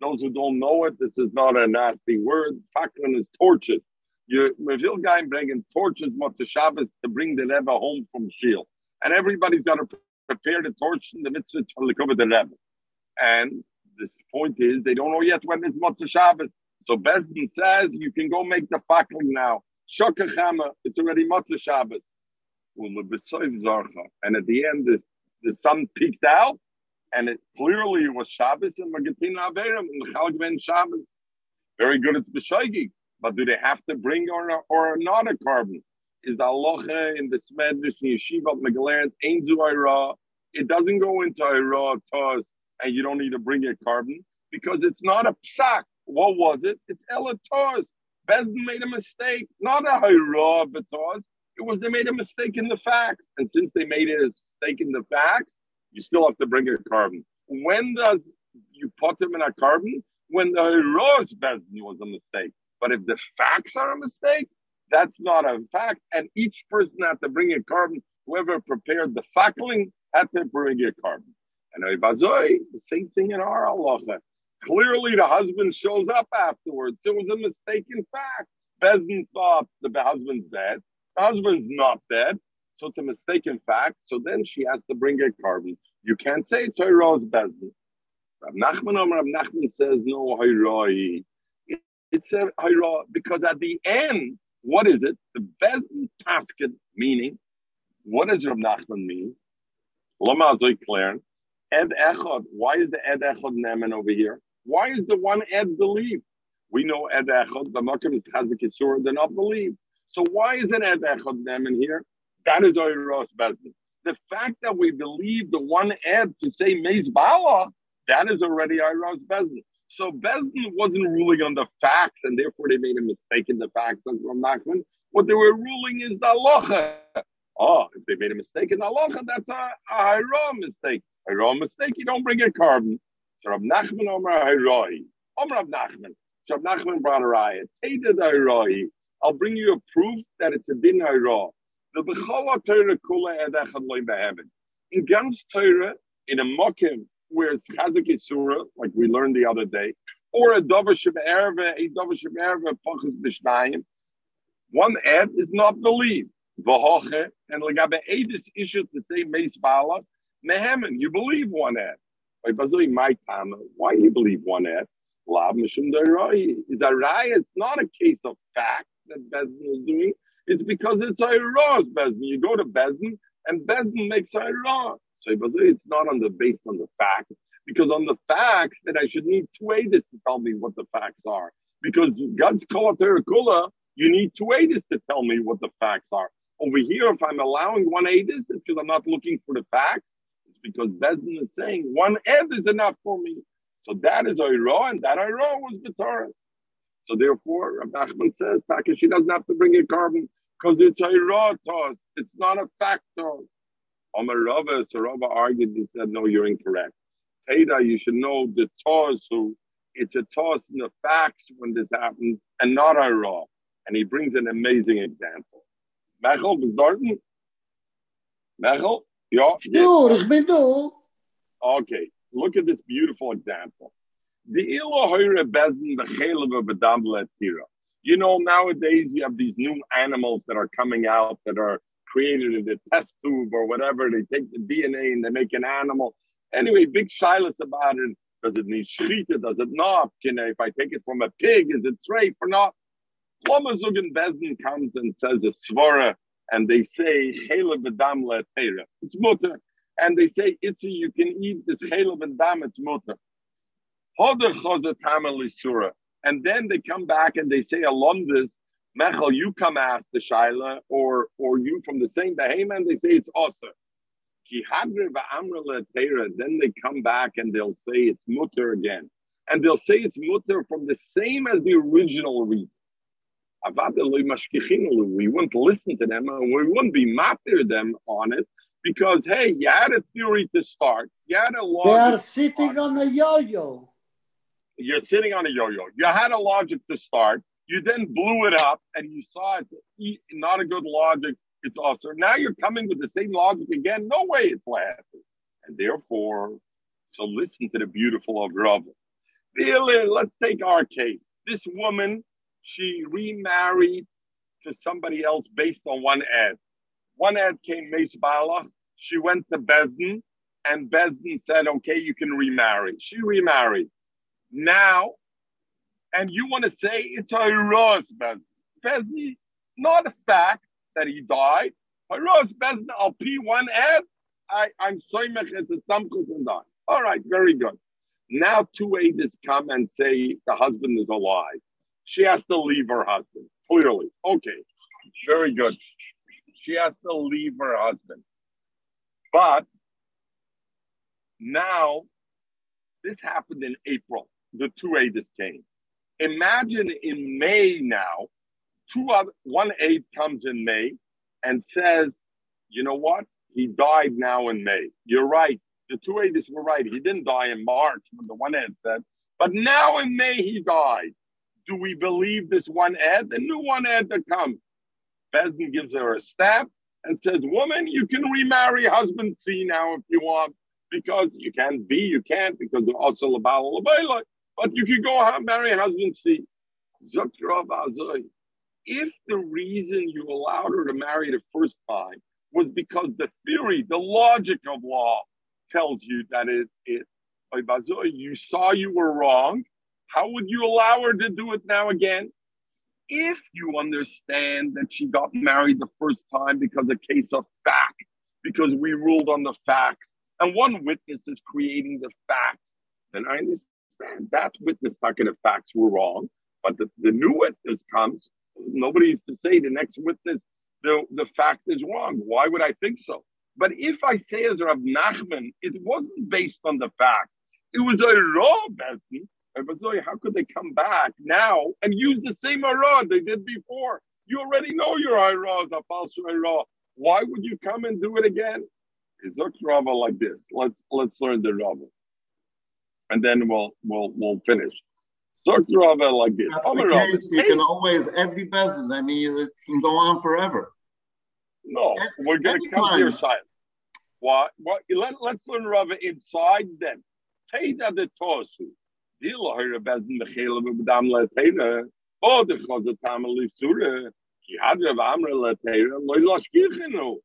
Those who don't know it, this is not a nasty word. Fackeln is torches. You, we will guy bringing torches the Shabbos to bring the Rebbe home from Shiel. And everybody's got to prepare the torch in the mitzvah to cover the Rebbe. And the point is, they don't know yet when it's Motzah Shabbos. So Besdin says you can go make the fakling now. Shokachama, it's already Motzah Shabbos. And at the end, the, the sun peaked out, and it clearly was Shabbos and Magatin Averim and Chalgven Shabbos. Very good, it's B'shoigi. But do they have to bring or, or not a korban? Is the aloha in the Smedish Yeshiva of Megalant, Ain't It doesn't go into Ira, Taz, and you don't need to bring a korban because it's not a psak. What was it? It's Elatos. Bezdin made a mistake, not a hurrah betos. It was they made a mistake in the facts. And since they made a mistake in the facts, you still have to bring a korban. When does you put them in a korban? When the hurrah's Bezdin was a mistake. But if the facts are a mistake, that's not a fact. And each person had to bring a korban. Whoever prepared the fackling had to bring a korban. And the same thing in our Allah. Clearly, the husband shows up afterwards. It was a mistaken fact. Bezdin thought the husband's dead. The husband's not dead. So it's a mistaken fact. So then she has to bring a korban. You can't say Torah's Bezdin. Rav Nachman Rav Nachman says no Hayroi. It's a Hayra because at the end, what is it? The Bezdin Tasket meaning. What does Rav Nachman mean? Lama Zoy Ed Echad. Why is the Ed Echad Nemen over here? Why is the one Ed believed? We know Ed Echad, the Makam is Chazik Yisur, they're not believed. So why is it Ed Echad Nemen here? That is Oyros Bezdin. The fact that we believe the one Ed to say Meiz Bala, that is already Oyros Bezdin. So Bezdin wasn't ruling on the facts, and therefore they made a mistake in the facts of Ram Nachman. What they were ruling is the halacha. Oh, if they made a mistake in the halacha, that's a, a mistake. A wrong mistake, you don't bring a korban. So Rav Nachman Omer Hayroi. Omer Rav Nachman. So Rav Nachman brought a riot. I'll bring you a proof that it's a din Hayra. The B'chala Torah Kula Edechad Loy. In Gans Torah, in a Mokim, where it's Chazak Yisura, like we learned the other day, or a Dover Erve, a Dover Erve, Pachas B'shnayim, one ad is not believed. V'hoche, and Legabe Edis issues to say Meis Bala, you believe one ad. By Bazoi, my time, why do you believe one ad? Lab Mishum Is a raya, it's not a case of fact that Bezdin is doing, it's because it's a Ayro's Bezdin. You go to Bezdin, and Bezdin makes Ayro. So it's not on the based on the facts, because on the facts that I should need two Aedis to tell me what the facts are. Because God's Kula you need two Aedis to tell me what the facts are. Over here, if I'm allowing one Aedis, it's because I'm not looking for the facts It's because Bezdin is saying one end is enough for me. So that is Oiro, and that Oiro was the Torah. So therefore, Rabbi Nachman says, Taka, she doesn't have to bring a korban because it's Oiro toss. It's not a fact toss. Omar Rava, so Rava argued and said, no, you're incorrect. Teda, you should know the toss, so it's a toss in the facts when this happens and not Oiro. And he brings an amazing example. Mechel, Bezdorten? Mechel? Ja, sure, ich bin du. Okay, look at this beautiful example. The Elohim Bezin, the Chelev Bedamble Tira. You know, nowadays you have these new animals that are coming out that are created in the test tube or whatever. They take the DNA and they make an animal. Anyway, big silence about it. Does it need shchita? Does it not? Can I, if I take it from a pig, is it treif or not? Lamazugan Bezin comes and says a svara and they say chaylev v'dam le'teira. It's mutter. And they say it's you can eat this chaylev and dam. It's mutter. Hoder chozer tamal And then they come back and they say alumdus Mechel, you come ask the Shaila, or or you from the same behemoth, they say it's also. Then they come back and they'll say it's mutter again. And they'll say it's mutter from the same as the original reason. We wouldn't listen to them and we wouldn't be matter them on it because hey, you had a theory to start. You had a logic. They are sitting on a yo-yo. You're sitting on a yo-yo. You had a logic to start. You then blew it up and you saw it's not a good logic. It's also now you're coming with the same logic again. No way it's lasting. And therefore, so listen to the beautiful of Rav. Let's take our case. This woman she remarried to somebody else based on one ad. One ad came Bala. She went to Bezdin, and Bezdin said, "Okay, you can remarry." She remarried. Now, and you want to say it's a Rosh Bezdin? Bezdin, not a fact that he died. Rosh Bezdin, I'll P one ad. I, I'm soymech it's a samchus and die. All right, very good. Now two aides come and say the husband is alive she has to leave her husband. Clearly. Okay. Very good. She has to leave her husband. But now, this happened in April. The two aides came. Imagine in May now, two other, one aide comes in May and says, you know what? He died now in May. You're right. The two aides were right. He didn't die in March, when the one aide said, but now in May he died do we believe this one ad? The new one ad that comes. Bezdin gives her a stab and says, Woman, you can remarry husband C now if you want, because you can't B, you can't, because also Labala but you can go marry a husband C. If the reason you allowed her to marry the first time was because the theory, the logic of law tells you that it, it you saw you were wrong. How would you allow her to do it now again? If you understand that she got married the first time because a case of fact, because we ruled on the facts, and one witness is creating the facts, then I understand that witness talking the facts were wrong. But the, the new witness comes, nobody is to say the next witness, the, the fact is wrong. Why would I think so? But if I say as Rav Nachman, it wasn't based on the facts. It was a raw Besdin. How could they come back now and use the same Ara they did before? You already know your Ara is a false. Why would you come and do it again? It looks like this. Let's let's learn the Rava. And then we'll we'll we'll finish. Zok Rava like this. That's the case. You can always every bezin. I mean, it can go on forever. No, we're going to come to your side. What? What? Let, let's learn Rava inside them. Teda de tosu. Dilo hira bezin bechela b'bdam letera. Oh, the chozatam elisura. Ki had Rav Amra letera. Loi lashkichenu.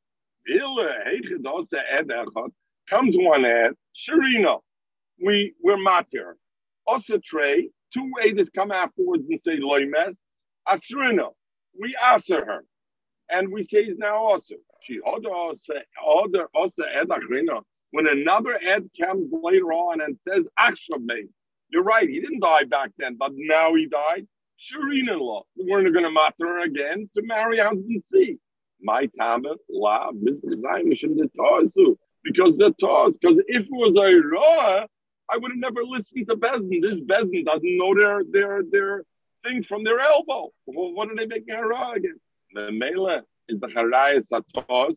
Dilo heiche dose ed echot. Comes one ed. Sharino. We, we're matir. Also. Two edits come afterwards and say loimes. Asrino. We answer her. And we say he's now also. She also also ed achrino when another Ed comes later on and says, Akshabay, you're right, he didn't die back then, but now he died. Shireen in law. We're going to matter her again to marry out and see. My Tama, La, because the Taz, because if it was a Ra, I would have never listened to Bezdin. This Bezdin doesn't know their their their thing from their elbow. Well, what are they making a Ra again? The Mela is the Harayas Taz,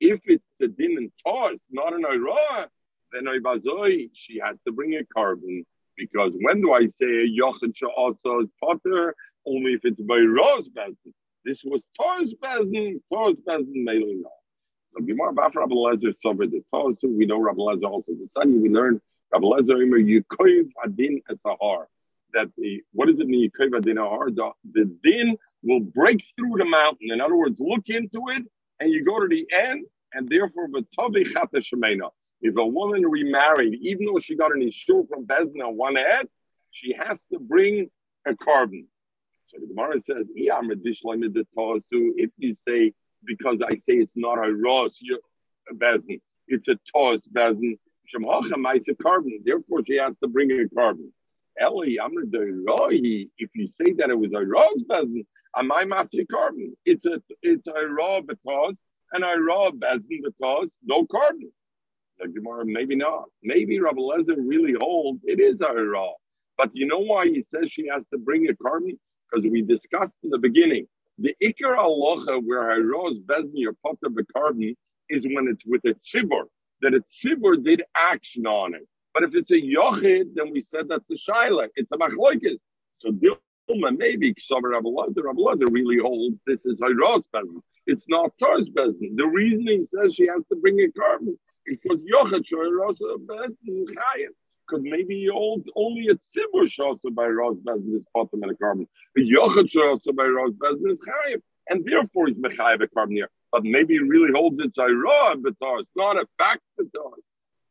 if it's a din and toss, not an ira, then oibazoi, she has to bring a korban. Because when do I say a yochin also is potter? Only if it's by Rosh Bezin. This was Bezin, Tor's Bezin, mainly not. So Gemara Baf Rabbi Lezer over the Torah, we know Rabbi Lezer also. The Sunday we learn That the what is it Yukoiv Adin? The, din will break through the mountain. In other words, look into it and you go to the end, and therefore, if a woman remarried, even though she got an issue from Bezna on one head, she has to bring a korban. So the Gemara says, "Yeah, I'm a if you say, because I say it's not a Rosh Bezin, it's a Tos Bezin. Therefore, she has to bring a korban. Eli, oh, if you say that it was a Rosh Bezin, am I master korban? It's a it's a raw because and I raw Bezin because no korban. The Gemara, maybe not. Maybe Rabbi Lezer really holds it is a raw. But you know why he says she has to bring a korban? Because we discussed in the beginning, the Iker Aloha where Hiroz Bezin your potter the korban is when it's with a tzibur, that a tzibur did action on it. But if it's a yochid, then we said that's a shaila. It's a machloikis. So Dilma, maybe Rabbi Lezer really holds this is Hiroz Bezin. It's not Tor's Bezin. The reasoning says she has to bring a korban because Yochid Rosa Bezin Chayim. Because maybe old, only a tzibur shosa by Ros Bezin is potem in a korban. But Yochad shosa by Ros Bezin is Chayim. And therefore he's Mechayev a korban here. But maybe it really holds it's Ira Betar. It's not a fact Betar.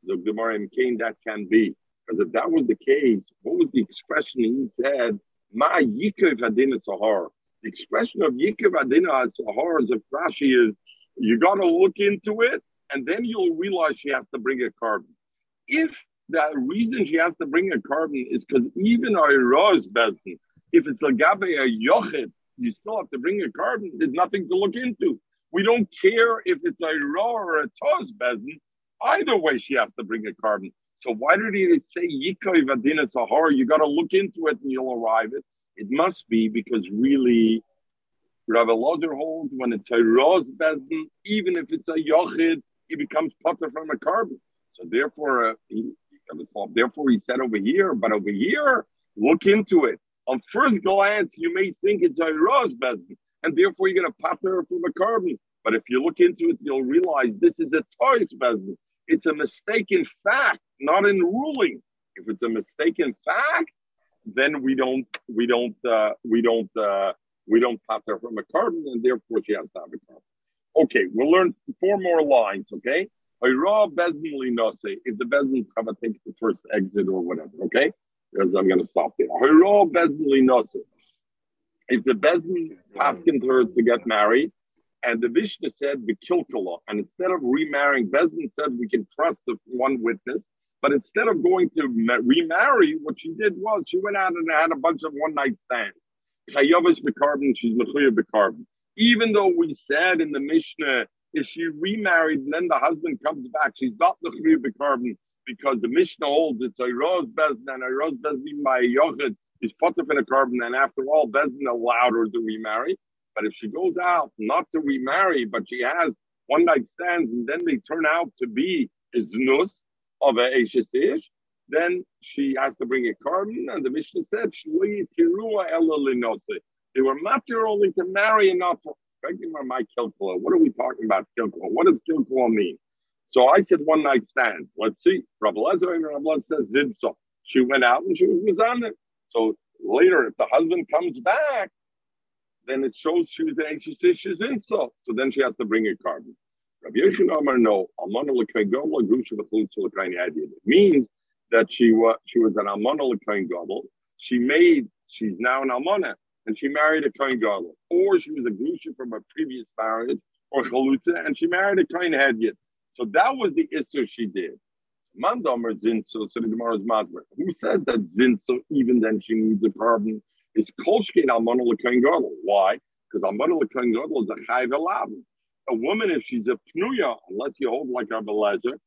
The Gemara in Cain, that can be. Because if that was the case, what was the expression he said? Ma Yikav Hadin Sahar. The expression of Yikav Adina Sahar as a Rashi is you got to look into it and then you'll realize she has to bring a korban. If the reason she has to bring a korban is because even a is Bezin, if it's a Gabe a Yochid, you still have to bring a korban. There's nothing to look into. We don't care if it's a Ra or a Toz Bezin. Either way, she has to bring a korban. So why did he say Yikoi Vadina Sahar? You got to look into it and you'll arrive it. It must be because really, Rav Elazar holds when it's a Roz Bezdin, even if it's a Yochid, he becomes putter from a korban. So therefore, uh, he, therefore he said over here, but over here, look into it. On first glance, you may think it's a Roz Bezdin, and therefore you're going to putter from a korban. But if you look into it, you'll realize this is a toys business. It's a mistaken fact, not in ruling. If it's a mistaken fact, then we don't we don't uh, we don't uh, we don't pop her from a korban, and therefore she has to have a korban. Okay, we'll learn four more lines. Okay, Hayra Linose, if the Bezdin have to take the first exit or whatever, okay? Because I'm going to stop there. If the Bezdin asking her to get married, and the Mishnah said the kilkala, and instead of remarrying, Bezdin said we can trust the one witness, but instead of going to remarry, what she did was she went out and had a bunch of one night stands. Chayavis bekarbon, she's mechuya bekarbon. Even though we said in the Mishnah, if she remarried and then the husband comes back, she's not mechuya bekarbon because the Mishnah holds it's a rose bezdin and a rose bezdin by yochid up in a korban, and after all, Bezdin allowed her to remarry. But if she goes out not to remarry, but she has one night stands, and then they turn out to be iznus of a Ish, then she has to bring a korban, and the Mishnah said, They were matter only to marry and not to. My kilkula. What are we talking about kilkula? What does kilkula mean? So I said one night stand. Let's see. Rabbi Lezer and Rabbi Lezer says zibso. She went out and she was on it. So later, if the husband comes back, then it shows she was an she's in so. Then she has to bring a korban. Rabbi Yoshin Amar no, It means that she was she was an Almana L'Kain Gadol. She made she's now an Almana and she married a Kain Gadol, or she was a Grusha from a previous marriage or Chalutza and she married a Kain Hedyet. So that was the issue she did. Mandomer Zinso, so the Madmer. Who says that Zinso, even then she needs a korban, is Kolshkin Almana L'Kain Gadol. Why? Because Almana L'Kain Gadol is a Chayv Eladim. A woman, if she's a Pnuya, unless you hold like a Belezer,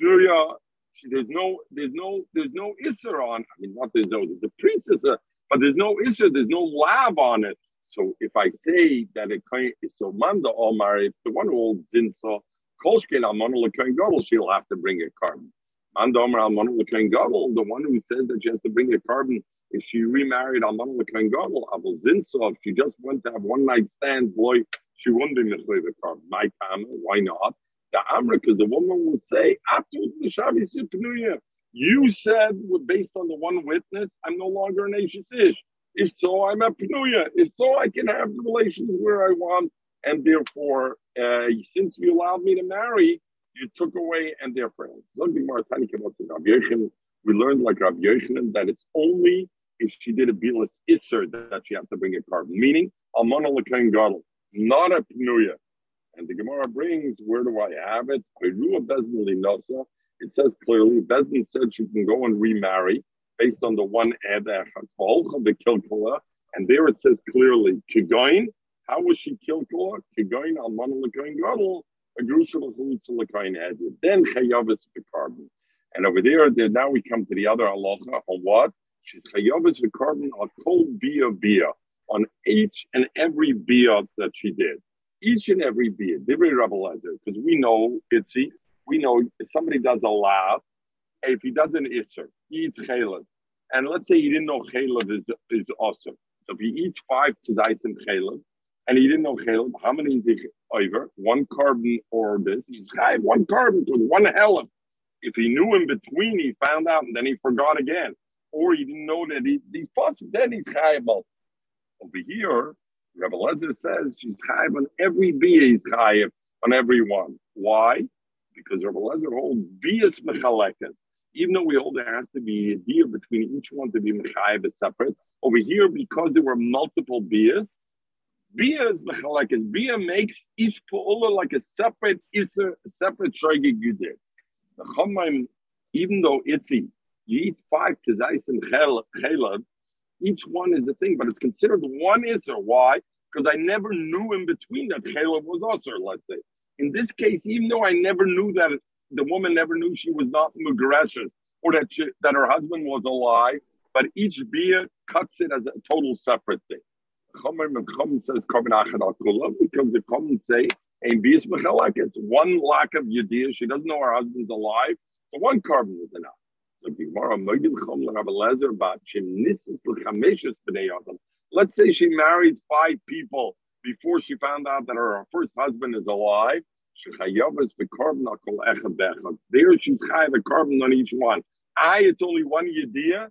Pnuya, she, there's no, there's no, there's no Isser on. I mean, not there's no, there's a princess, uh, but there's no Isser, there's no lab on it. So if I say that it is so Manda Omar, if the one who holds Zinso, Kolshkin Almana L'Kain Gadol, she'll have to bring a korban. Andomer Almana L'Kain Gadol, the one who said that she has to bring a korban if she remarried L'Kain Gadol, Abel Zinso, if she just went to have one night stand, boy, she wouldn't be the korban. My time, why not? The Amra, because the woman would say, you said, based on the one witness, I'm no longer an Ashish Ish. If so, I'm a Pnuya. If so, I can have the relations where I want. And therefore, uh, since you allowed me to marry, you took away and therefore we learned like Rav Yoshin that it's only if she did a bilas iser that she has to bring a korban, meaning almana lekain gadol, not a pnuya. And the Gemara brings, where do I have it? It says clearly, Bezdin said she can go and remarry based on the one ed the kilkula, and there it says clearly, kigoin. How was she kilkula? Kigoin almana lekain gadol Then. And over there, there, now we come to the other halacha on what? She's chayavis korban on kol bia bia on each and every bia that she did. Each and every bia. Divrei Rabbi because we know itzi. We know if somebody does a lav, if he does an isser, he eats chaylev. And let's say he didn't know chaylev is, is awesome. So if he eats five tzaisim chaylev, and he didn't know chaylev, how many is over? One korban or this? He's chayv one korban with one helim. If he knew in between, he found out and then he forgot again. Or he didn't know that he, he fought, then he's chayv. Over here, Rebbe Lezer says she's chayv on every bia, he's chayv on every one. Why? Because Rebbe Lezer holds bias mechalekas. Even though we hold there has to be a deal between each one to be mechayev separate. Over here, because there were multiple bias, Bia is mechalekes. Bia makes each pu'ula like a separate iser, a separate shoygig you did. The chomayim, even though itzi, you eat five tizais and chelav, each one is a thing, but it's considered one iser. Why? Because I never knew in between that chelav was also, let's say. In this case, even though I never knew that the woman never knew she was not mugreshus or that she, that her husband was alive, but each beer cuts it as a total separate thing. Chum says because the Chum say ein bias It's one lack of yediyah. She doesn't know her husband's alive, so one korban is enough. So B'nei. Let's say she married five people before she found out that her first husband is alive. There she's chayav a korban on each one. I, it's only one yediyah.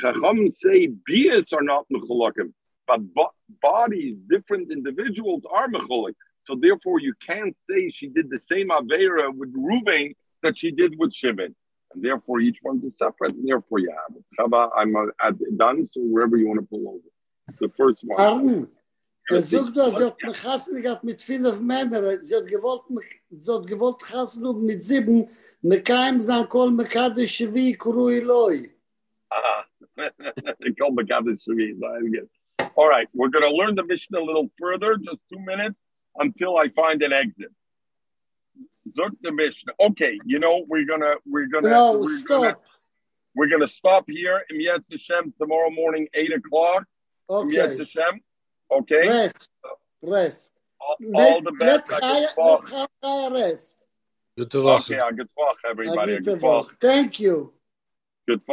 Chacham say bias are not mechulakim, but bo- bodies, different individuals are mechulik. So therefore, you can't say she did the same avera with Ruvain that she did with Shimon. And therefore, each one's a separate, and therefore you have it. Chava, I'm done, so wherever you want to pull over. The first one. Arn, er sucht da, sie hat mich hassen mit fünf Männern, sie hat gewollt, mich- sie hat gewollt hassen mit sieben, mit keinem sein Kol, Shvi, Kol Mekadosh Shvi, very good. All right, we're going to learn the Mishnah a little further, just two minutes, until I find an exit. Zuk the Mishnah. Okay, you know we're gonna we're gonna No, we're gonna stop. we're gonna stop here in Yet Hashem tomorrow morning eight o'clock. In Yet Okay, Hashem. Okay. rest, rest. All, all Let the let best. Chaya, let Chaya rest. Gute Woche. Okay, good talk, everybody. Good talk. Woche. Thank you. Good talk.